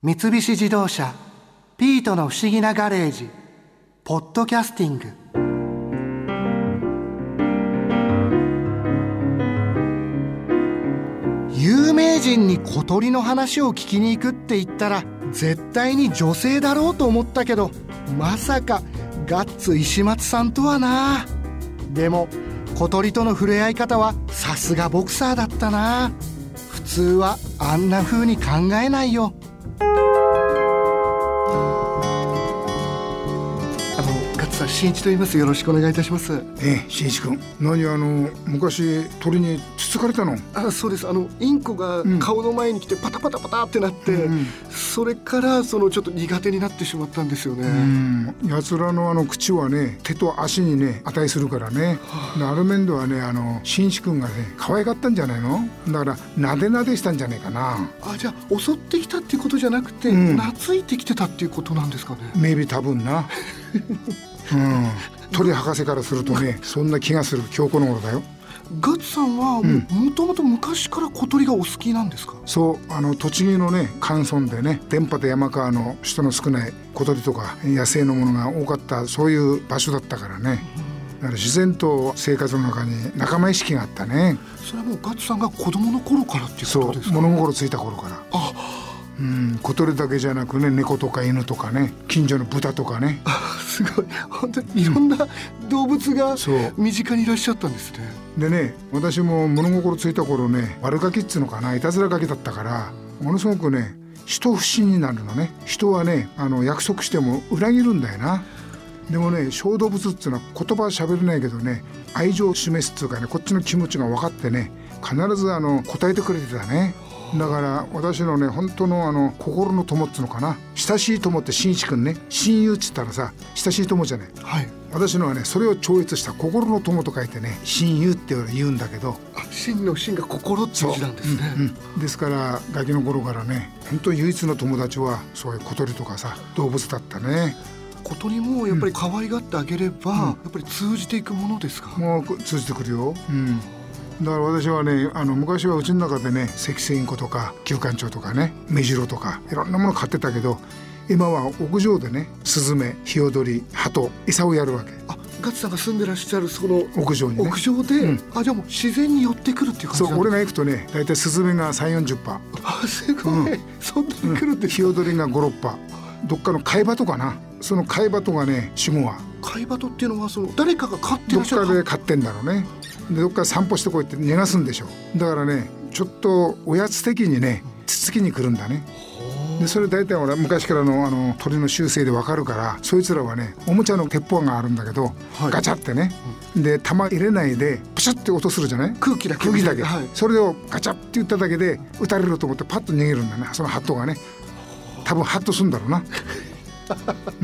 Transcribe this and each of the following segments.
三菱自動車「ピートの不思議なガレージ」「ポッドキャスティング」有名人に小鳥の話を聞きに行くって言ったら絶対に女性だろうと思ったけどまさかガッツ石松さんとはな。でも小鳥との触れ合い方はさすがボクサーだったな。普通はあんな風に考えないよ。新一と言います。よろしくお願いいたします。ええ新一君。何あの昔鳥につつかれたの？あそうです。あのインコが顔の前に来てパタパタパタってなって、うん。それからそのちょっと苦手になってしまったんですよね、うん。奴らのあの口はね手と足にね値するからね。であ。る面ではねあの新一君がね可愛かったんじゃないの？だからなでなでしたんじゃないかな。あじゃあ襲ってきたっていうことじゃなくて、うん。懐いてきてたっていうことなんですかね？メイビー多分な。う ん鳥博士からするとねそんな気がする今日この頃だよ。ガッツさんはん。もともと昔から小鳥がお好きなんですか？そうあの栃木のね寒村でね電波と山川の人の少ない小鳥とか野生のものが多かったそういう場所だったからね。だから自然と生活の中に仲間意識があったね。それはもうガッツさんが子供の頃からっていうそうことですか？物心ついた頃から。あうん小鳥だけじゃなくね猫とか犬とかね近所の豚とかね。すごい。本当にいろんな動物がそう。身近にいらっしゃったんですね。でね私も物心ついた頃ね悪ガキっつうのかないたずらガキだったからものすごくね人不信になるのね。人はねあの約束しても裏切るんだよな。でもね小動物っつうのは言葉は喋れないけどね愛情を示すっつうかねこっちの気持ちが分かってね必ずあの答えてくれてたねだから私のね本当のあの心の友っつうのかな。親しい友って紳士君ね。親友っつったらさ親しい友じゃない。はい。私のはねそれを超越した心の友と書いてね親友って言うんだけど。あ真の真が心っていう字なんですね、うんうんですからガキの頃からね本当唯一の友達はそういう小鳥とかさ動物だったね。小鳥もやっぱり可愛がってあげれば、やっぱり通じていくものですか、もう通じてくるよ、うん、だから私はねあの昔はうちの中でねセキセイインコとか旧館長とかねメジロとかいろんなもの飼ってたけど今は屋上でねスズメヒヨドリハト餌をやるわけ。あガッツさんが住んでらっしゃるその屋上にね。屋上で、うん。あじゃあもう自然に寄ってくるっていう感じそう俺が行くとね大体スズメが3 4 0羽あすごい、うそんなに来るんですヒヨドリが56羽どっかの貝鳩かな。その貝鳩がね45羽貝鳩っていうのはその誰かが飼ってどっからっしゃる？で飼ってんだろうねでどっか散歩してこいって逃がすんでしょだからねちょっとおやつ的にねつつきに来るんだね。でそれ大体俺昔からのあの鳥の習性でわかるからそいつらはねおもちゃの鉄砲があるんだけど、はい。ガチャってね、で弾入れないでプシュって音するじゃない？空気だけ空気だけ、はい、それをガチャって言っただけで撃たれると思ってパッと逃げるんだね。そのハットがね。多分ハッとするんだろうな。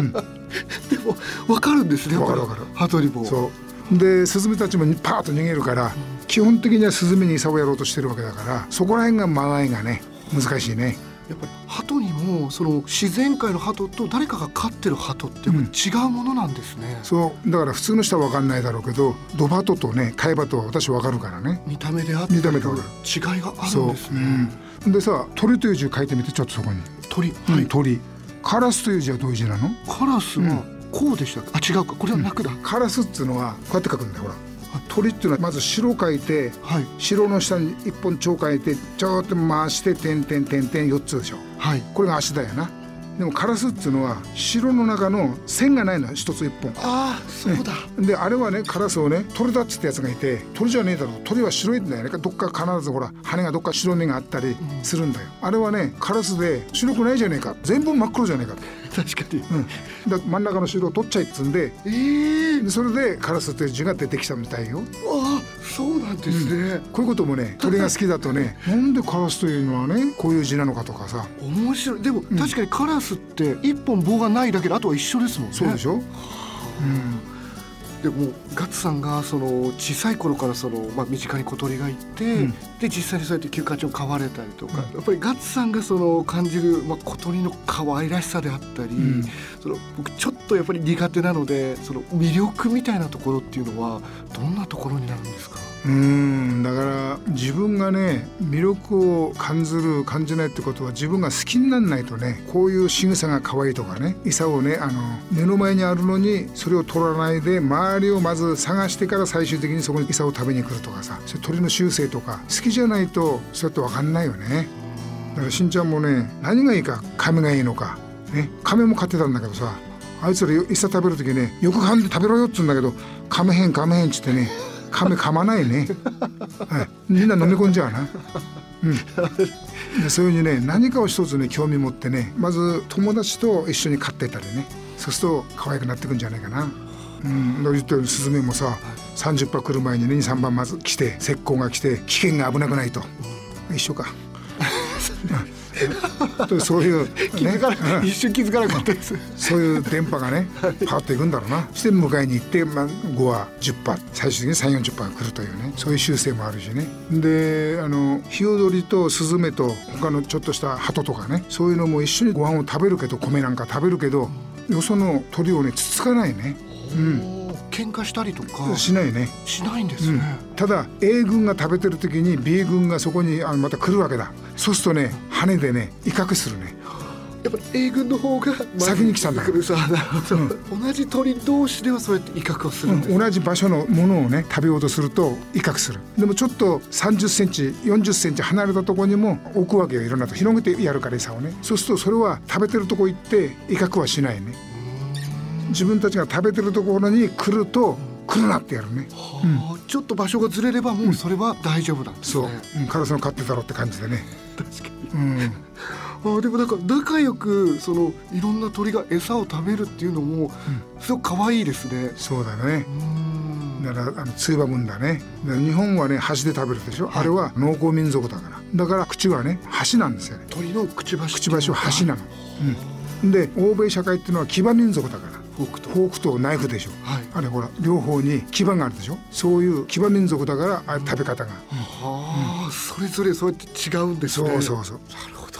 でも分かるんですねわかるわかる。鳩にもそうでスズメたちもパーッと逃げるから基本的にはスズメに餌をやろうとしてるわけだからそこら辺が間合いがね難しいね。やっぱり鳩にもその自然界の鳩と誰かが飼ってる鳩って違うものなんですね、そう。だから普通の人は分かんないだろうけどドバトとねカイバトは私分かるからね。見た目であったり見た目で分かる。違いがあるそうんですね、う。ん、でさ鳥という字書いてみてちょっとそこに、鳥。はい。うん、鳥。カラスという字はどういう字なの？カラスはこうでしたあ違うか。これは楽だ、カラスっつうのはこうやって書くんだよほら。鳥っていうのはまず白書いてはい。白の下に一本蝶書いてちょっと回して点々点々4つでしょ。はい。これが足だよな。でもカラスっていうのは白の中の線がないの一つ一本。ああそうだ、であれはねカラスをね鳥だっつってやつがいて鳥じゃねえだろ鳥は白いんだよね。どっか必ずほら羽がどっか白目があったりするんだよ、あれはねカラスで白くないじゃねえか。全部真っ黒じゃねえか確かに、うん、だ真ん中の白を取っちゃいっつんでええ。でそれでカラスという字が出てきたみたいよ。ああそうなんですね、こういうこともね 鳥が好きだとねなんでカラスというのはねこういう字なのかとかさ。面白い。でも、確かにカラスって一本棒がないだけであとは一緒ですもんね。そうでしょ、でもガッツさんがその小さい頃からその、まあ、身近に小鳥がいて、うん。で実際にそうやって休暇中を飼われたりとか、うん。やっぱりガッツさんがその感じる、まあ、小鳥の可愛らしさであったり、ん。その僕ちょっとやっぱり苦手なのでその魅力みたいなところっていうのはどんなところになるんですか？うんだから自分がね魅力を感じる感じないってことは自分が好きにならないとねこういう仕草が可愛いとかね餌をねあの目の前にあるのにそれを取らないで周りをまず探してから最終的にそこに餌を食べに来るとかさそれ鳥の習性とか好きじゃないとそうやって分かんないよね。だからしんちゃんもね何がいいか亀がいいのかね亀も飼ってたんだけどさあいつら餌食べる時ねよく噛んで食べろよっつうんだけど噛めへん噛めへんっつってね亀噛まないね、はい、みんな飲み込んじゃうな。うん、そういうふうにね何かを一つね興味持ってねまず友達と一緒に飼ってたりねそうすると可愛くなってくんじゃないかな。うん、言ったようにスズメもさ30羽来る前にね23番まず来て石膏が来て危険が危なくないと一緒か。そういう、ね、気づかな、一瞬気づかなかったです。そういう電波がね変わっていくんだろうな。して迎えに行って、まあ、5羽10羽最終的に3 4 0羽来るというね。そういう習性もあるしね。であのヒヨドリとスズメと他のちょっとした鳩とかね。そういうのも一緒にご飯を食べるけど米なんか食べるけどよその鳥をねつつかないね。うん喧嘩したりとか。しないね。しないんですね、うん、ただ A 軍が食べてる時に B 軍がそこにあのまた来るわけだ。そうするとね羽でね威嚇するね。やっぱ A 軍の方が先に来たんだ。から、うん、同じ鳥同士ではそうやって威嚇をするうん、同じ場所のものをね食べようとすると威嚇する。でもちょっと3 0センチ4 0センチ離れたところにも置くわけよいろんなと広げてやるから餌をね。そうするとそれは食べてるとこ行って威嚇はしないね自分たちが食べてるところに来ると来るなってやるね、うん、ちょっと場所がずれればもうそれは大丈夫なんですね、そう、うん、カラスの飼ってたろって感じでね。確かに、うん、あでもなんか仲良くそのいろんな鳥が餌を食べるっていうのもすごく可愛いですね、そうだね。だからあのツーバムンだね日本はね箸で食べるでしょ、はい、あれは農耕民族だから。だから口はね箸なんですよね。鳥のくちばしくちばしは箸なの、うん、で欧米社会っていうのは騎馬民族だからフォークと。フォークとナイフでしょ、はい、あれほら両方に牙があるでしょ。そういう牙民族だからあ食べ方が、はあ、うん、それぞれそうやって違うんですね。そうそうそう。なるほど。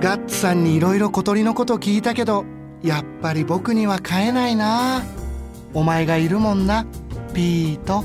ガッツさんにいろいろ小鳥のこと聞いたけどやっぱり僕には飼えないな。お前がいるもんな。ピート。